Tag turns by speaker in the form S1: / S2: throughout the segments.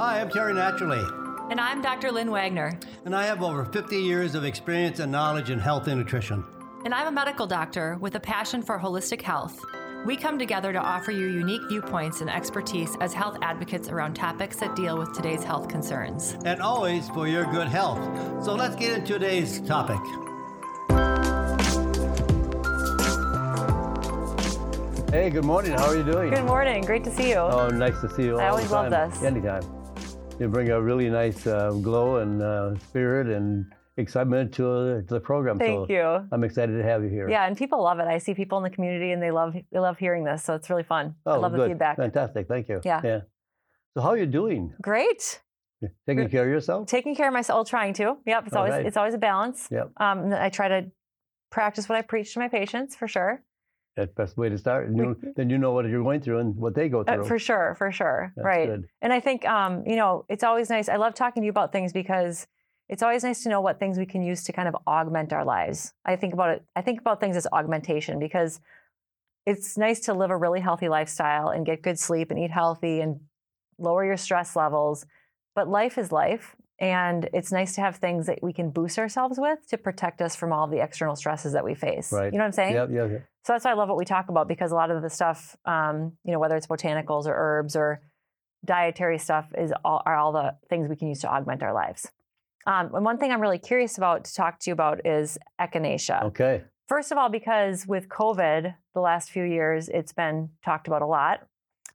S1: Hi, I'm Terry Naturally,
S2: And I'm Dr. Lynn Wagner.
S1: and I have over 50 years of experience and knowledge in health and nutrition.
S2: And I'm a medical doctor with a passion for holistic health. We come together to offer you unique viewpoints and expertise as health advocates around topics that deal with today's health concerns.
S1: And always for your good health. So let's get into today's topic. Hey, good morning. How are you doing?
S2: Good morning. Great to see you.
S1: Oh, nice to see you.
S2: I
S1: all
S2: always
S1: the
S2: love this.
S1: Anytime. You bring a really nice uh, glow and uh, spirit and excitement to, uh, to the program.
S2: Thank
S1: so
S2: you.
S1: I'm excited to have you here.
S2: Yeah, and people love it. I see people in the community and they love they love hearing this, so it's really fun.
S1: Oh,
S2: I love
S1: good.
S2: the feedback.
S1: Fantastic. Thank you.
S2: Yeah.
S1: Yeah. So how are you doing?
S2: Great.
S1: Taking care of yourself?
S2: Taking care of myself, trying to. Yep, it's
S1: All
S2: always
S1: right.
S2: it's always a balance.
S1: Yep.
S2: Um, I try to practice what I preach to my patients for sure.
S1: That's the best way to start. And you, then you know what you're going through and what they go
S2: Uh,
S1: through.
S2: for sure, for sure.
S1: That's
S2: right.
S1: good.
S2: And I think, um, you know, it's always nice. I love talking to you about things because it's always nice to know what things we can use to kind of augment our lives. I think about it. I think about things as augmentation because it's nice to live a really healthy lifestyle and get good sleep and eat healthy and lower your stress levels. But life is life. And it's nice to have things that we can boost ourselves with to protect us from all the external stresses that we face.
S1: Right.
S2: You know what I'm saying?
S1: Yeah, yeah, yeah.
S2: So that's why I love what we talk about because a lot of the stuff, um, you know, whether it's botanicals or herbs or dietary stuff, is all, are all the things we can use to augment our lives. Um, and one thing I'm really curious about to talk to you about is echinacea.
S1: Okay.
S2: First of all, because with COVID, the last few years, it's been talked about a lot.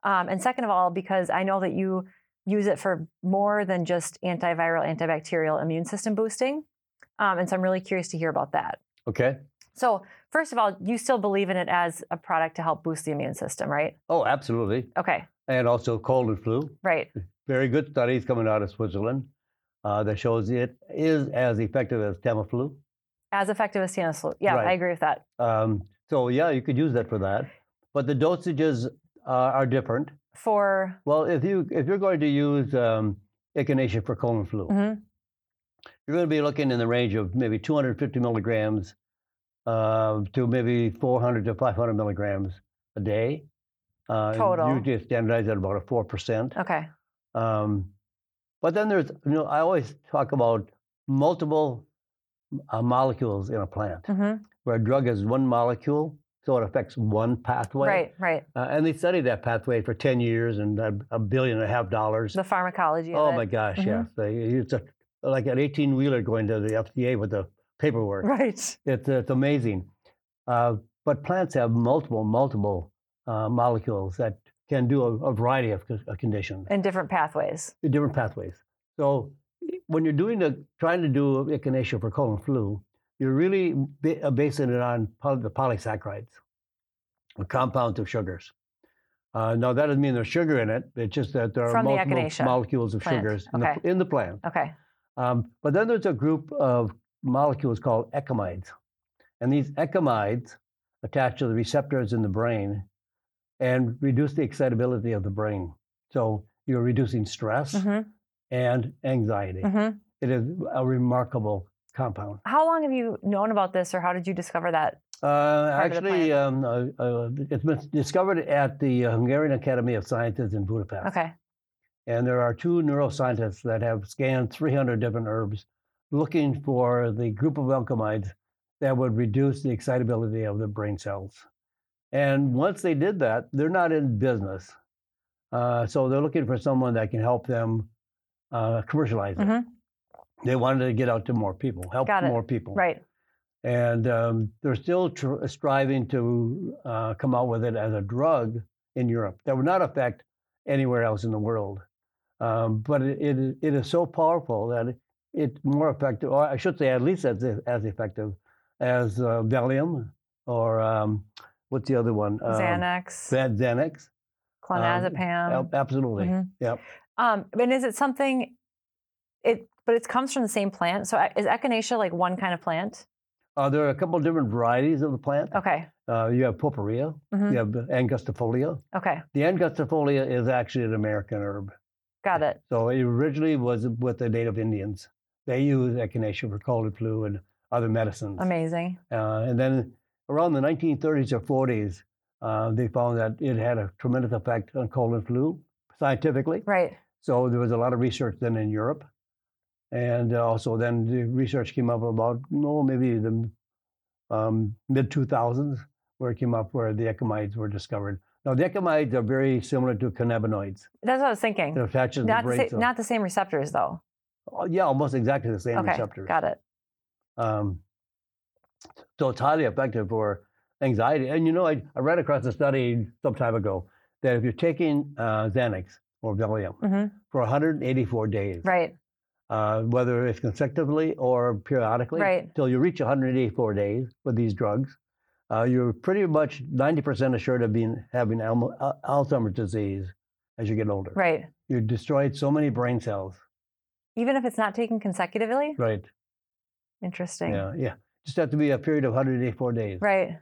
S2: Um, and second of all, because I know that you use it for more than just antiviral, antibacterial immune system boosting. Um, and so I'm really curious to hear about that.
S1: Okay.
S2: So, first of all, you still believe in it as a product to help boost the immune system, right?
S1: Oh, absolutely.
S2: Okay,
S1: And also cold and flu.
S2: right.
S1: Very good studies coming out of Switzerland uh, that shows it is as effective as Tamiflu.
S2: As effective as Tamiflu. Yeah,
S1: Right.
S2: I agree with that.
S1: Um, so yeah, you could use that for that. But the dosages uh, are different.
S2: For
S1: Well, if you if you're going to use um, echinacea for cold and flu,
S2: mhm,
S1: you're going to be looking in the range of maybe 250 milligrams uh, to maybe 400 to 500 milligrams a day. Uh,
S2: Total.
S1: Usually it's standardized at about a 4%.
S2: okay,
S1: Um, but then there's, you know, I always talk about multiple uh, molecules in a plant,
S2: hmm
S1: where a drug is one molecule, so it affects one pathway.
S2: right, right.
S1: Uh, and they studied that pathway for 10 years and a, a billion and a half dollars.
S2: The pharmacology. of
S1: oh my gosh,
S2: Mhm.
S1: yes. They, it's a, like an 18 wheeler going to the FDA with the paperwork.
S2: Right.
S1: It's, it's amazing. Uh, but plants have multiple, multiple uh, molecules that can do a, a variety of co- conditions,
S2: In different pathways.
S1: different pathways. So when you're doing the, trying to do echinacea for cold and flu, you're really uh, basing it on poly- the polysaccharides, the compounds of sugars. Uh, now that doesn't mean there's sugar in it. It's just that there are
S2: From the
S1: multiple
S2: echinacea
S1: molecules of
S2: plant.
S1: sugars in,
S2: Okay.
S1: the, in the plant.
S2: Okay.
S1: Um, but then there's a group of molecules called alkamides. And these alkamides attach to the receptors in the brain and reduce the excitability of the brain. So you're reducing stress
S2: hmm
S1: and anxiety.
S2: hmm
S1: It is a remarkable compound.
S2: How long have you known about this, or how did you discover that?
S1: Uh, actually, um, uh, uh, it's been discovered at the uh, Hungarian Academy of Sciences in Budapest.
S2: Okay.
S1: And there are two neuroscientists that have scanned 300 different herbs looking for the group of alkamides that would reduce the excitability of the brain cells. And once they did that, they're not in business. Uh, so they're looking for someone that can help them uh, commercialize it.
S2: Mhm.
S1: They wanted to get out to more people, help more people.
S2: Right.
S1: And um, they're still tr- striving to uh, come out with it as a drug in Europe that would not affect anywhere else in the world. Um, but it, it, it is so powerful that it, it's more effective, or I should say, at least as, as effective as uh, Valium or um, what's the other one? Um,
S2: Xanax,
S1: Xan- Xanax.
S2: clonazepam.
S1: Yep, absolutely.
S2: Mhm.
S1: Yep.
S2: Um, and is it something? It, but it comes from the same plant. So is echinacea like one kind of plant?
S1: Uh, there are a couple of different varieties of the plant.
S2: Okay.
S1: Uh, you have Purpurea,
S2: Mhm.
S1: you have Angustifolia.
S2: Okay.
S1: The Angustifolia is actually an American herb.
S2: Got it.
S1: So it originally was with the native Indians. They used echinacea for cold and flu and other medicines.
S2: Amazing.
S1: Uh, and then around the 1930s or 40s, uh, they found that it had a tremendous effect on cold and flu scientifically.
S2: Right.
S1: So there was a lot of research then in Europe, and also then the research came up about no maybe the um, mid 2000s where it came up where the alkamides were discovered. Now the alkamides are very similar to cannabinoids.
S2: That's what I was thinking.
S1: They're attached to the
S2: Not the,
S1: brain.
S2: sa- not the same receptors, though.
S1: Oh, yeah, almost exactly the same
S2: okay,
S1: receptors.
S2: got it.
S1: Um, so it's highly effective for anxiety. And you know, I, I read across a study some time ago that if you're taking uh, Xanax or Valium
S2: hmm
S1: for 184 days,
S2: Right,
S1: uh, whether it's consecutively or periodically,
S2: Right.
S1: till you reach 184 days with these drugs, uh, you're pretty much 90% assured of being having Al- Al- Alzheimer's disease as you get older.
S2: right.
S1: You destroyed so many brain cells.
S2: Even if it's not taken consecutively?
S1: Right.
S2: Interesting.
S1: Yeah. Yeah. Just have to be a period of 184 days.
S2: Right.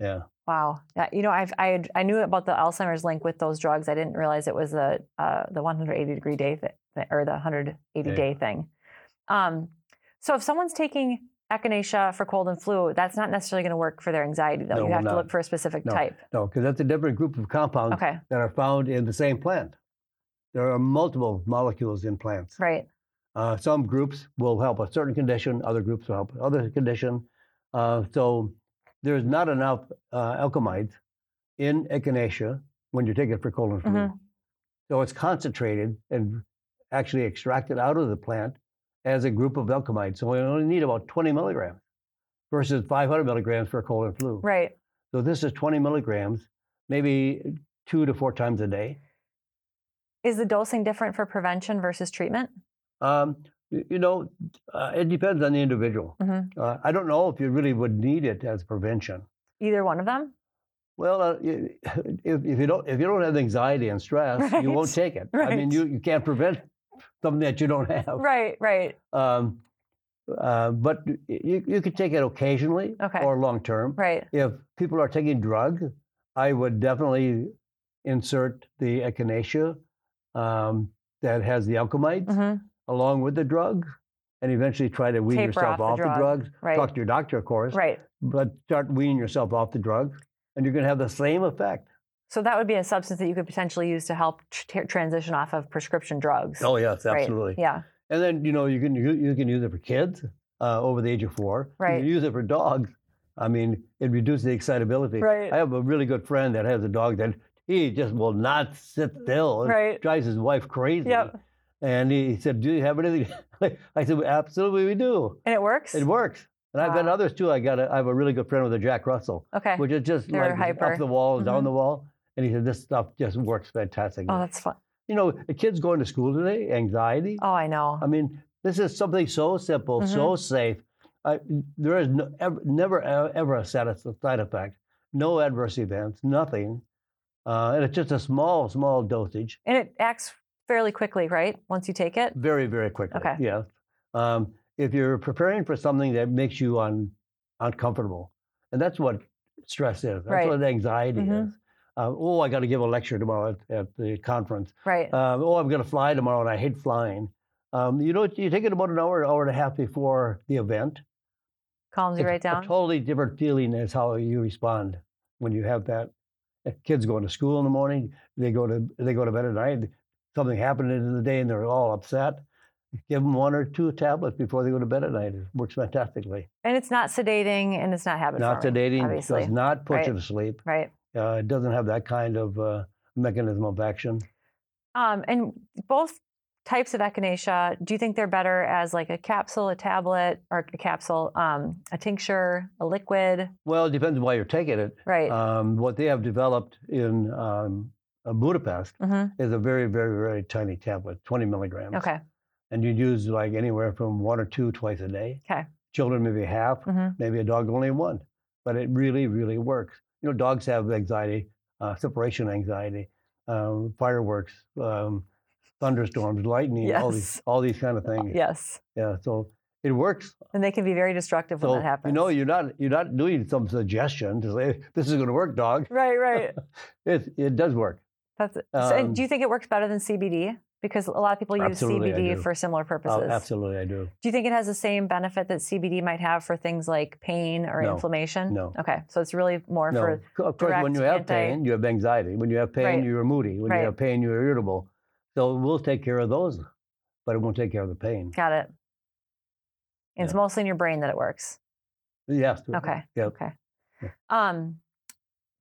S1: Yeah.
S2: Wow. Yeah. You know, I've, I I knew about the Alzheimer's link with those drugs. I didn't realize it was the uh, the 180 degree day th- or the 180
S1: Yeah.
S2: day thing. Um, so if someone's taking echinacea for cold and flu, that's not necessarily going to work for their anxiety, though.
S1: No,
S2: you have to look for a specific
S1: No.
S2: type.
S1: No, because that's a different group of compounds
S2: Okay.
S1: that are found in the same plant. There are multiple molecules in plants.
S2: Right.
S1: Uh, some groups will help a certain condition, other groups will help other condition. Uh, so there's not enough uh, alkamides in echinacea when you take it for cold and flu.
S2: Mhm.
S1: So it's concentrated and actually extracted out of the plant as a group of alkamides. So we only need about 20 milligrams versus 500 milligrams for cold and flu.
S2: Right.
S1: So this is 20 milligrams, maybe two to four times a day.
S2: Is the dosing different for prevention versus treatment?
S1: Um, you know, uh, it depends on the individual.
S2: Mhm.
S1: Uh, I don't know if you really would need it as prevention.
S2: Either one of them?
S1: Well, uh, if, if you don't if you don't have anxiety and stress, you won't take it. I mean, you, you can't prevent something that you don't have.
S2: Right. Right.
S1: Um, uh, but you, you could take it occasionally
S2: Okay.
S1: or long term.
S2: Right.
S1: If people are taking drug, I would definitely insert the echinacea um, that has the alkamides
S2: hmm
S1: along with the drug, and eventually try to wean
S2: Taper
S1: yourself
S2: off the
S1: off the, drugs.
S2: Right.
S1: Talk to your doctor, of course,
S2: Right.
S1: but start weaning yourself off the drugs, and you're going to have the same effect.
S2: So that would be a substance that you could potentially use to help tr- transition off of prescription drugs.
S1: Oh yes,
S2: Right.
S1: absolutely.
S2: Yeah.
S1: And then you know you can you, you can use it for kids uh, over the age of four. You
S2: Right.
S1: can use it for dogs. I mean, it reduces the excitability.
S2: Right.
S1: I have a really good friend that has a dog that he just will not sit still.
S2: Right.
S1: drives his wife crazy.
S2: Yep.
S1: And he said, "Do you have anything?" I said, "Absolutely, we do.
S2: And it works?
S1: It works." And I've got others too. I got a, I have a really good friend with a Jack Russell,
S2: Okay.
S1: which is just
S2: They're
S1: like
S2: hyper.
S1: up the wall,
S2: Mhm.
S1: down the wall. And he said, "This stuff just works fantastic."
S2: Oh, that's fun.
S1: you know, the kids going to school today, anxiety.
S2: Oh, I know.
S1: I mean, this is something so simple,
S2: Mm-hmm.
S1: so safe. I, there is no, ever, never ever a side effect, no adverse events, nothing, uh, and it's just a small, small dosage,
S2: and it acts fairly quickly, right? Once you take it?
S1: very, very quickly.
S2: Okay.
S1: Yeah. Um, if you're preparing for something that makes you un, uncomfortable, and that's what stress is. That's
S2: Right.
S1: what anxiety
S2: Mhm.
S1: is. Uh, oh, I got to give a lecture tomorrow at, at the conference.
S2: Right.
S1: Um, oh, I'm going to fly tomorrow, and I hate flying. Um, you know, you take it about an hour, hour and a half before the event.
S2: Calms you right down.
S1: A totally different feeling is how you respond when you have that. Uh, Kids going to school in the morning, they go to they go to bed at night. Something happened in the day, and they're all upset. Give them one or two tablets before they go to bed at night. It works fantastically.
S2: and it's not sedating and it's not habit
S1: Not
S2: forming,
S1: sedating,
S2: obviously.
S1: does not put
S2: Right.
S1: you to sleep.
S2: Right.
S1: Uh, it doesn't have that kind of uh, mechanism of action.
S2: Um, and both types of echinacea, do you think they're better as like a capsule, a tablet, or a capsule, um, a tincture, a liquid?
S1: Well, it depends on why you're taking it.
S2: Right.
S1: Um, what they have developed in um, uh, Budapest
S2: hmm
S1: is a very, very, very tiny tablet, 20 milligrams.
S2: Okay.
S1: And you use like anywhere from one or two twice a day.
S2: Okay.
S1: Children maybe half,
S2: hmm
S1: maybe a dog only one. But it really, really works. You know, dogs have anxiety, uh, separation anxiety, um, fireworks, um, thunderstorms, lightning, all these, all these kind of things.
S2: Yes.
S1: Yeah. So it works.
S2: And they can be very destructive when that happens.
S1: you know, you're not you're not doing some suggestion to say this is going to work, dog.
S2: right, right.
S1: It it does work.
S2: That's it. So, and
S1: Um,
S2: do you think it works better than CBD? Because a lot of people use
S1: Absolutely,
S2: CBD for similar
S1: Oh,
S2: purposes.
S1: absolutely, I do.
S2: Do you think it has the same benefit that CBD might have for things like pain or
S1: No.
S2: inflammation?
S1: No.
S2: Okay, so it's really more
S1: No,
S2: for
S1: of course, when you have
S2: anti-
S1: pain, you have anxiety. When you have pain,
S2: Right.
S1: you're moody. When
S2: Right.
S1: you have pain, you're irritable. So we'll take care of those, but it won't take care of the pain.
S2: Got it. And It's mostly in your brain that it works.
S1: Yes.
S2: Okay.
S1: Yep.
S2: Okay.
S1: Yeah.
S2: Um,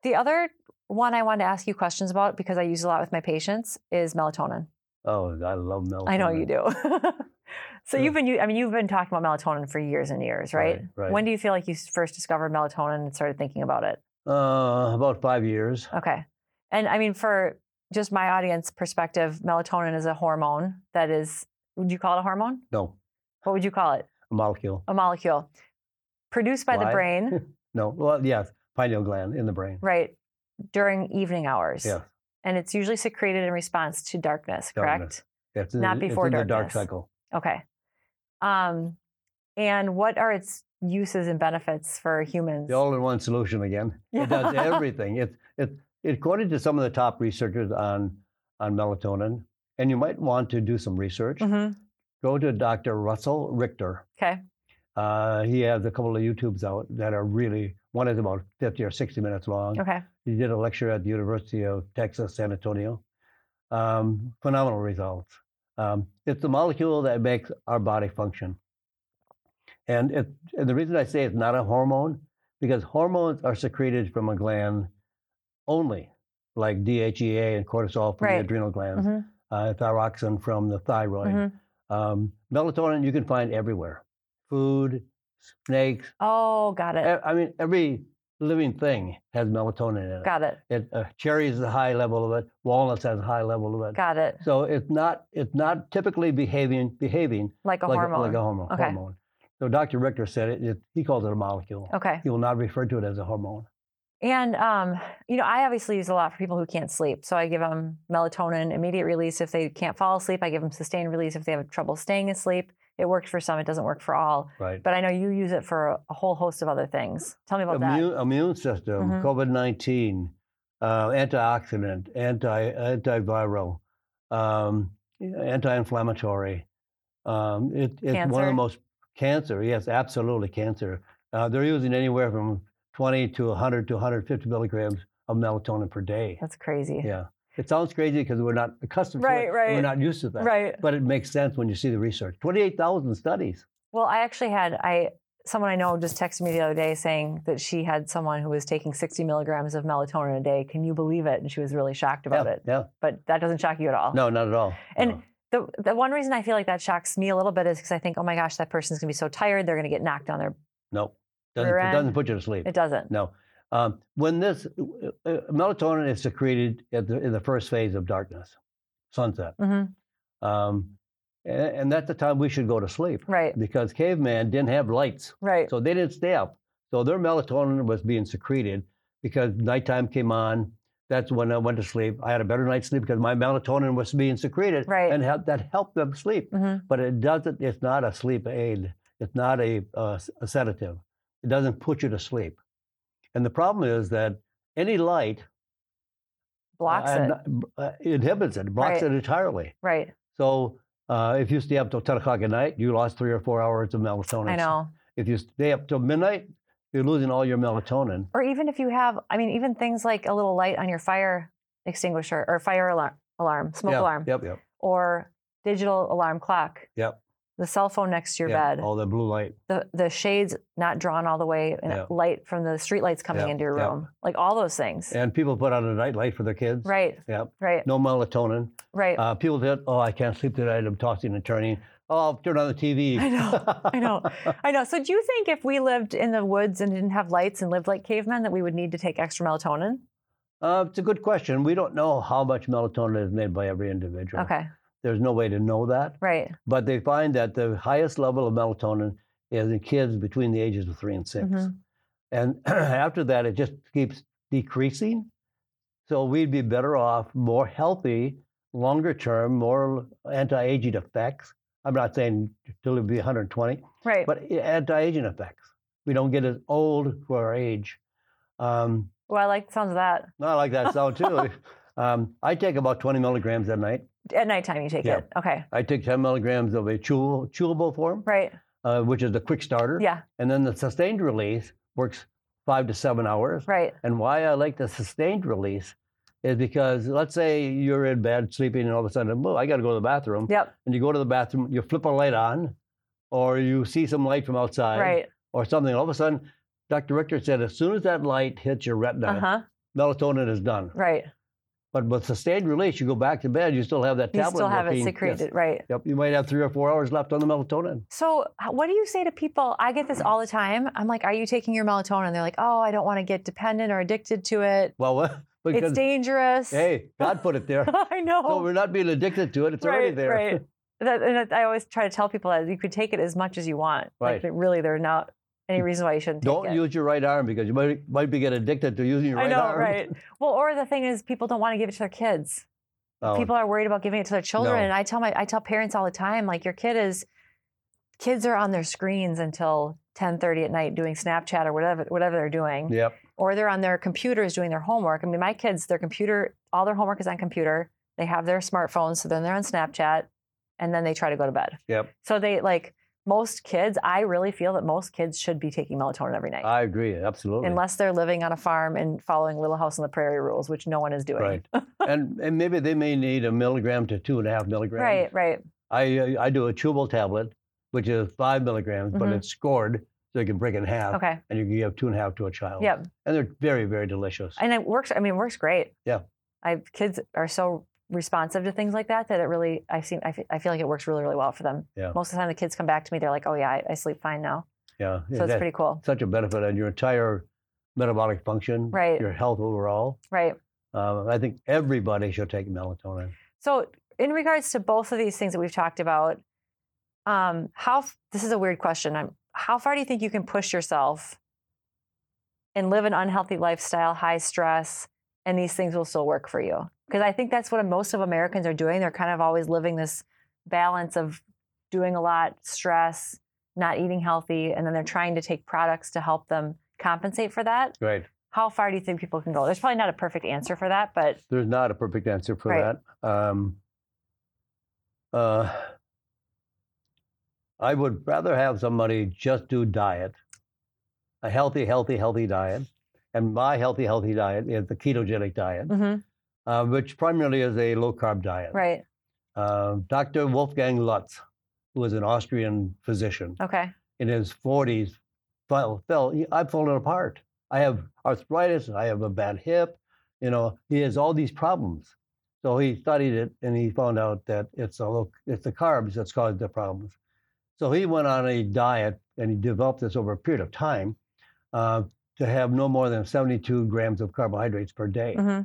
S2: the other one I wanted to ask you questions about because I use a lot with my patients is melatonin.
S1: Oh, I love melatonin.
S2: I know you do. so
S1: Sure.
S2: you've been, I mean, you've been talking about melatonin for years and years, right?
S1: Right, right.
S2: When do you feel like you first discovered melatonin and started thinking about it?
S1: Uh, about five years.
S2: Okay. And I mean, for just my audience perspective, melatonin is a hormone that is, would you call it a hormone?
S1: No,
S2: What would you call it?
S1: a molecule.
S2: A molecule produced by the brain,
S1: No, well, yes, pineal gland in the brain.
S2: right, during evening hours.
S1: Yes,
S2: And it's usually secreted in response to darkness, correct?
S1: Darkness. in,
S2: Not
S1: it's
S2: before
S1: in the dark cycle.
S2: Okay. Um, and what are its uses and benefits for humans?
S1: The all-in-one solution again. It does everything. It, it, it, according to some of the top researchers on, on melatonin, and you might want to do some research,
S2: Mhm.
S1: go to Dr. Russell Reiter.
S2: Okay.
S1: Uh, he has a couple of YouTubes out that are really, one is about 50 or 60 minutes long.
S2: Okay.
S1: He did a lecture at the University of Texas, San Antonio. Um, phenomenal results. Um, it's the molecule that makes our body function. And, it, and the reason I say it's not a hormone, because hormones are secreted from a gland only, like DHEA and cortisol from
S2: Right.
S1: the adrenal glands,
S2: Mhm.
S1: uh, thyroxine from the thyroid.
S2: Mhm.
S1: Um, melatonin you can find everywhere food, snakes.
S2: Oh, got it.
S1: I mean, every living thing has melatonin in it.
S2: Got it.
S1: It, uh, cherries is a high level of it. Walnuts has a high level of it.
S2: Got it.
S1: So it's not it's not typically behaving behaving
S2: Like a
S1: like
S2: hormone.
S1: A, like a hormone.
S2: Okay.
S1: hormone. So Dr. Reiter said it, it. He calls it a molecule.
S2: okay.
S1: He will not refer to it as a hormone.
S2: And um, you know, I obviously use a lot for people who can't sleep. So I give them melatonin immediate release if they can't fall asleep. I give them sustained release if they have trouble staying asleep. It works for some. It doesn't work for all.
S1: Right.
S2: But I know you use it for a, whole host of other things. Tell me about
S1: immune, immune system,
S2: Mhm.
S1: COVID nineteen, uh, antioxidant, anti antiviral, um, anti-inflammatory. Um, it, it's one of the most cancer. Yes, absolutely cancer. Uh, they're using anywhere from 20 to 100 to 150 milligrams of melatonin per day.
S2: That's crazy.
S1: Yeah, it sounds crazy because we're not accustomed
S2: Right,
S1: to it.
S2: right.
S1: We're not used to that.
S2: Right.
S1: But it makes sense when you see the research. 28,000 studies.
S2: Well, I actually had I someone I know just texted me the other day saying that she had someone who was taking 60 milligrams of melatonin a day. Can you believe it? And she was really shocked about
S1: yeah,
S2: it.
S1: yeah.
S2: But that doesn't shock you at all.
S1: No, not at all.
S2: And
S1: No.
S2: the the one reason I feel like that shocks me a little bit is because I think, oh my gosh, that person's gonna be so tired, they're gonna get knocked on their.
S1: no. Doesn't, it doesn't put you to sleep.
S2: It doesn't.
S1: No. Um, when this uh, uh, melatonin is secreted at the, in the first phase of darkness, sunset,
S2: hmm
S1: um, and, and that's the time we should go to sleep
S2: Right.
S1: because caveman didn't have lights,
S2: Right.
S1: so they didn't stay up. So their melatonin was being secreted because nighttime came on. That's when I went to sleep. I had a better night's sleep because my melatonin was being secreted,
S2: Right.
S1: and help, that helped them sleep.
S2: hmm
S1: But it doesn't. It's not a sleep aid. It's not a, uh, a sedative. It doesn't put you to sleep. And the problem is that any light
S2: Blocks
S1: uh,
S2: it.
S1: uh, inhibits it, blocks
S2: Right.
S1: it entirely.
S2: Right.
S1: So uh, if you stay up till 10 o'clock at night, you lost three or four hours of melatonin.
S2: I know.
S1: If you stay up till midnight, you're losing all your melatonin.
S2: Or even if you have, I mean, even things like a little light on your fire extinguisher or fire alarm, alarm smoke alarm,
S1: Yep, yep,
S2: or digital alarm clock,
S1: yep.
S2: The cell phone next to your
S1: yep.
S2: bed,
S1: All the blue light.
S2: the the shades not drawn all the way, and
S1: Yeah.
S2: light from the street lights coming
S1: Yep,
S2: into your room, like all those things.
S1: And people put on a night light for their kids.
S2: Right.
S1: Yep.
S2: Right.
S1: No melatonin.
S2: Right.
S1: Uh, people said, "Oh, I can't sleep tonight. I'm tossing and turning. Oh, I'll turn on the TV."
S2: I know, I know. I know. So, do you think if we lived in the woods and didn't have lights and lived like cavemen, that we would need to take extra melatonin?
S1: uh, it's a good question. We don't know how much melatonin is made by every individual.
S2: Okay.
S1: There's no way to know that,
S2: Right.
S1: but they find that the highest level of melatonin is in kids between the ages of three and 6
S2: Mhm.
S1: and after that, it just keeps decreasing. So we'd be better off, more healthy, longer term, more anti-aging effects. I'm not saying till it be 120,
S2: Right.
S1: but anti-aging effects. We don't get as old for our age. Um,
S2: well, I like the sounds of that.
S1: I like that sound too. um, I take about 20 milligrams at night.
S2: At nighttime, you take
S1: Yeah.
S2: it. Okay.
S1: I take 10 milligrams of a chew- chewable form,
S2: Right.
S1: uh, which is the quick starter.
S2: Yeah.
S1: And then the sustained release works five to seven hours.
S2: Right.
S1: And why I like the sustained release is because let's say you're in bed sleeping and all of a sudden, oh, I got to go to the bathroom.
S2: Yep.
S1: And you go to the bathroom, you flip a light on, or you see some light from outside,
S2: Right.
S1: or something. All of a sudden, Dr. Reiter said as soon as that light hits your retina,
S2: Uh huh.
S1: melatonin is done.
S2: Right.
S1: But with sustained release, you go back to bed, you still have that tablet.
S2: You still have it
S1: working. Yes.
S2: secreted. Right.
S1: Yep, you might have three or four hours left on the melatonin.
S2: So, what do you say to people? I get this all the time. I'm like, "Are you taking your melatonin?" They're like, "Oh, I don't want to get dependent or addicted to it.
S1: Well, because
S2: It's dangerous."
S1: hey, God put it there,
S2: I know.
S1: so we're not being addicted to it. It's already there.
S2: right. That, and I always try to tell people that you could take it as much as you want. Like,
S1: Right.
S2: that really, there's not any reason why you shouldn't
S1: Don't
S2: it.
S1: use your right arm because you might might be get addicted to using your right arm.
S2: I
S1: right
S2: know,
S1: arm.
S2: right? Well, or the thing is, people don't want to give it to their kids.
S1: Oh,
S2: People are worried about giving it to their children,
S1: No.
S2: and I tell my I tell parents all the time, like your kid is, kids are on their screens until 10:30 at night doing Snapchat or whatever whatever they're doing,
S1: Yep.
S2: or they're on their computers doing their homework. I mean, my kids, their computer, all their homework is on computer. They have their smartphones, so then they're on Snapchat, and then they try to go to bed.
S1: Yep.
S2: So they like most kids. I really feel that most kids should be taking melatonin every night,
S1: I agree. Absolutely.
S2: unless they're living on a farm and following Little House on the Prairie rules, which no one is doing.
S1: Right. and and maybe they may need a milligram to two and a half milligrams.
S2: Right, right.
S1: I uh, I do a chewable tablet, which is five milligrams, but
S2: Mhm.
S1: it's scored so you can break it in half,
S2: Okay.
S1: and you can give two and a half to a child.
S2: Yep.
S1: And they're very very delicious.
S2: And it works. I mean, it works great.
S1: Yeah.
S2: I kids are so responsive to things like that that it really. I seem. I fe- I feel like it works really, really well for them.
S1: Yeah.
S2: Most of the time, the kids come back to me. They're like, "Oh yeah, I, I sleep fine now."
S1: yeah.
S2: So it's pretty cool.
S1: such a benefit on your entire metabolic function,
S2: Right.
S1: your health overall.
S2: Right.
S1: Uh, I think everybody should take melatonin.
S2: So, in regards to both of these things that we've talked about, um, how f- this is a weird question. I'm, how far do you think you can push yourself and live an unhealthy lifestyle, high stress, and these things will still work for you? Because I think that's what most of Americans are doing. They're kind of always living this balance of doing a lot, stress, not eating healthy, and then they're trying to take products to help them compensate for that.
S1: Right.
S2: How far do you think people can go? There's probably not a perfect answer for that, but
S1: There's not a perfect answer for
S2: Right.
S1: that. Um, uh, I would rather have somebody just do diet, a healthy, healthy, healthy diet. And my healthy, healthy diet is the ketogenic diet,
S2: Mhm.
S1: uh, which primarily is a low carb diet.
S2: right.
S1: Uh, Dr. Wolfgang Lutz, who was an Austrian physician
S2: Okay.
S1: in his 40s, fell, fell. I've fallen apart. I have arthritis. I have a bad hip. You know, he has all these problems. So he studied it and he found out that it's a low, it's the carbs that's caused the problems. So he went on a diet and he developed this over a period of time uh, to have no more than 72 grams of carbohydrates per day.
S2: hmm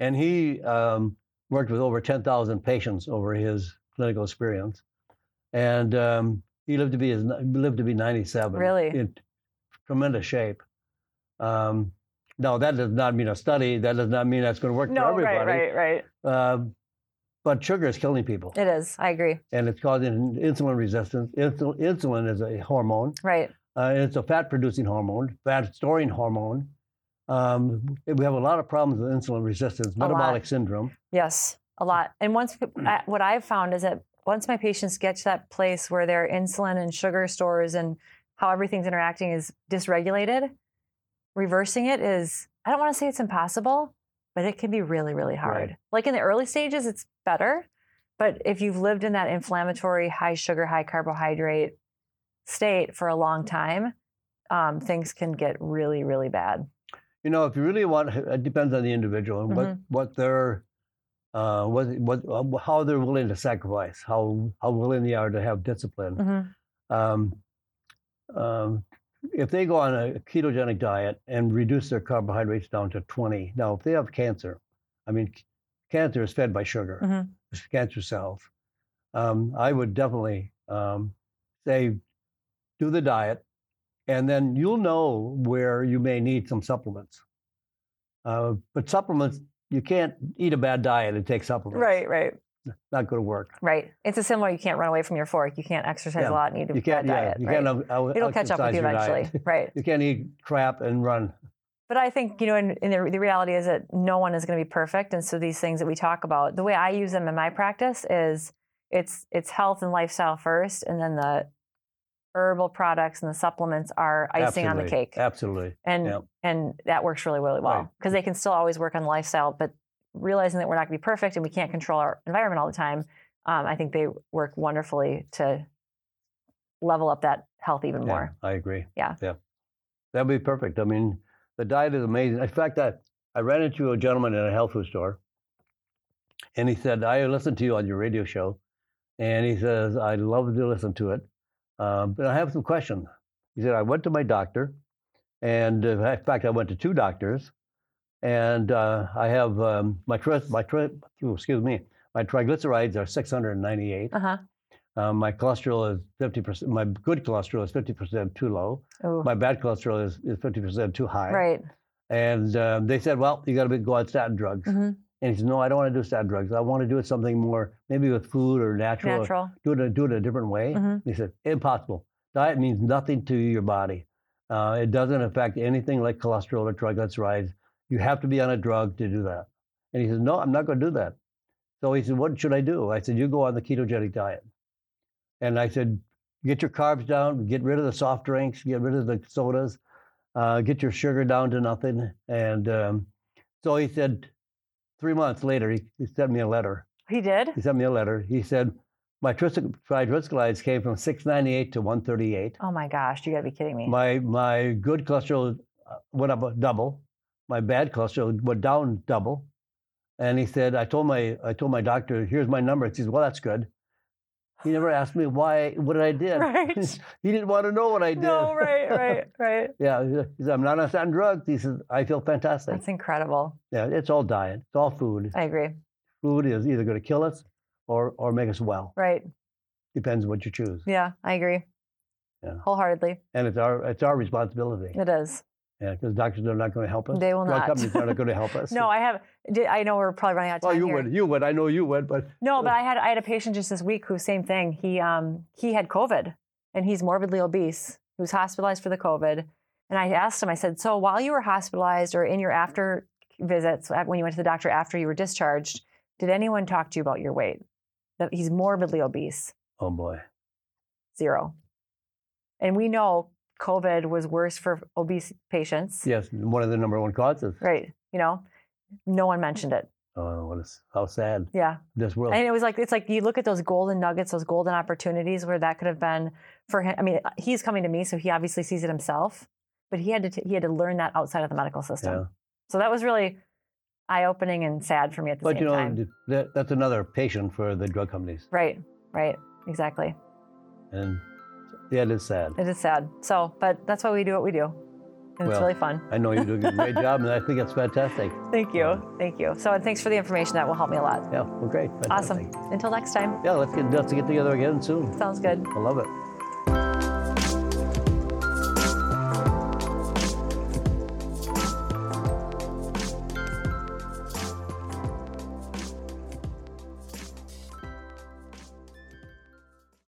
S1: And he um, worked with over 10,000 patients over his clinical experience. And um, he lived to be his, lived to be 97.
S2: Really?
S1: In tremendous shape. Um, now, that does not mean a study. That does not mean that's going to work for
S2: No,
S1: everybody.
S2: right, right, right.
S1: Uh, but sugar is killing people.
S2: It is. I agree.
S1: And it's causing insulin resistance. Insul- insulin is a hormone.
S2: Right.
S1: Uh, it's a fat producing hormone, fat storing hormone. Um, we have a lot of problems with insulin resistance, metabolic syndrome.
S2: Yes, a lot. And once what I've found is that once my patients get to that place where their insulin and sugar stores and how everything's interacting is dysregulated, reversing it is I don't want to say it's impossible, but it can be really, really hard.
S1: Right.
S2: Like in the early stages, it's better. But if you've lived in that inflammatory, high sugar, high carbohydrate state for a long time, um, things can get really, really bad.
S1: You know, if you really want, it depends on the individual and what
S2: Mhm.
S1: what they're, uh, what what uh, how they're willing to sacrifice, how how willing they are to have discipline.
S2: hmm
S1: Um, um, if they go on a ketogenic diet and reduce their carbohydrates down to 20, now if they have cancer, I mean, c- cancer is fed by sugar,
S2: Mhm.
S1: cancer cells. Um, I would definitely um, say do the diet, and then you'll know where you may need some supplements. Uh, but supplements, you can't eat a bad diet and take supplements.
S2: Right, right.
S1: Not going to work.
S2: Right. It's a similar. You can't run away from your fork. You can't exercise
S1: Yeah.
S2: a lot and eat a
S1: You can't.
S2: bad
S1: Yeah,
S2: diet.
S1: you
S2: right?
S1: can't. out-
S2: It'll catch up with you eventually. right.
S1: You can't eat crap and run.
S2: But I think, you know, in, in the, the reality is that no one is going to be perfect. And so these things that we talk about, the way I use them in my practice is it's it's health and lifestyle first, and then the herbal products and the supplements are icing on the cake.
S1: Absolutely.
S2: and
S1: Yep.
S2: and that works really really well
S1: Right.
S2: because they can still always work on the lifestyle but realizing that we're not going to be perfect and we can't control our environment all the time um, i think they work wonderfully to level up that health even
S1: Yeah,
S2: more
S1: I agree.
S2: Yeah.
S1: Yeah. That'd be perfect. I mean, the diet is amazing. In fact, I, I ran into a gentleman in a health food store and he said, I listened to you on your radio show. And he says, I'd love to listen to it. Um, but I have some questions. He said, I went to my doctor. And uh, in fact, I went to two doctors. And uh, I have um, my, tri- my tri- excuse me, my triglycerides are 698.
S2: uh-huh
S1: Um, my cholesterol is 50%, my good cholesterol is 50% too low.
S2: Ooh,
S1: My bad cholesterol is, is 50% too high.
S2: right
S1: And um, they said, well, you got to go on statin drugs.
S2: hmm
S1: And he said, no, I don't want to do statin drugs. I want to do it something more, maybe with food or natural,
S2: natural
S1: do it, do it a different way.
S2: Mhm.
S1: He said, impossible. Diet means nothing to your body. Uh, it doesn't affect anything like cholesterol or triglycerides. You have to be on a drug to do that. And he said, no, I'm not going to do that. So he said, what should I do? I said, you go on the ketogenic diet. And I said, get your carbs down, get rid of the soft drinks, get rid of the sodas, uh, get your sugar down to nothing. And um, so he said, three months later, he, he sent me a letter.
S2: he did
S1: He sent me a letter. He said, my triglycerides came from 698 to 138.
S2: oh my gosh you gotta be kidding me
S1: My, my good cholesterol uh, went up double. My bad cholesterol went down double. And he said, I told my, I told my doctor, here's my number. He says, well, that's good. He never asked me why, what I did.
S2: Right.
S1: he didn't want to know what I did.
S2: no right right right
S1: yeah. He said, I'm not on drugs. He says, I feel fantastic.
S2: that's incredible
S1: yeah. It's all diet. It's all food.
S2: i agree
S1: Food is either going to kill us or, or make us well.
S2: right
S1: Depends what you choose.
S2: yeah i agree
S1: Yeah.
S2: wholeheartedly
S1: And it's our, it's our responsibility.
S2: it is
S1: Yeah. Because doctors are not going to help us.
S2: They will
S1: Drug
S2: not.
S1: companies are not going to help us.
S2: no i have did- i know we're probably running out of time
S1: Well, you
S2: here.
S1: would. You would. I know you would. But
S2: No, but I had I had a patient just this week who same thing. He um he had COVID and he's morbidly obese. He was hospitalized for the COVID. And I asked him, I said, so while you were hospitalized or in your after visits, when you went to the doctor after you were discharged, did anyone talk to you about your weight? That he's morbidly obese.
S1: oh boy.
S2: Zero. And we know COVID was worse for obese patients.
S1: Yes, one of the number one causes.
S2: Right. You know, no one mentioned it.
S1: Oh, what is how sad
S2: Yeah.
S1: this world.
S2: And it was like it's like you look at those golden nuggets, those golden opportunities where that could have been for him. I mean, uh, he's coming to me, so he obviously sees it himself, but he had to t- he had to learn that outside of the medical system.
S1: Yeah.
S2: So that was really eye opening and sad for me at the same time.
S1: But
S2: same
S1: you know,
S2: time.
S1: that, that's another patient for the drug companies,
S2: Right, right, exactly.
S1: and yeah, it is sad.
S2: It is sad. So, but that's why we do what we do, and it's really fun.
S1: I know you're doing a great job, and I think it's fantastic.
S2: Thank you, thank you. So, and thanks for the information. That will help me a lot.
S1: Yeah, well, great.
S2: Awesome. Until next time.
S1: Yeah, let's get let's get together again soon.
S2: Sounds good.
S1: I love it.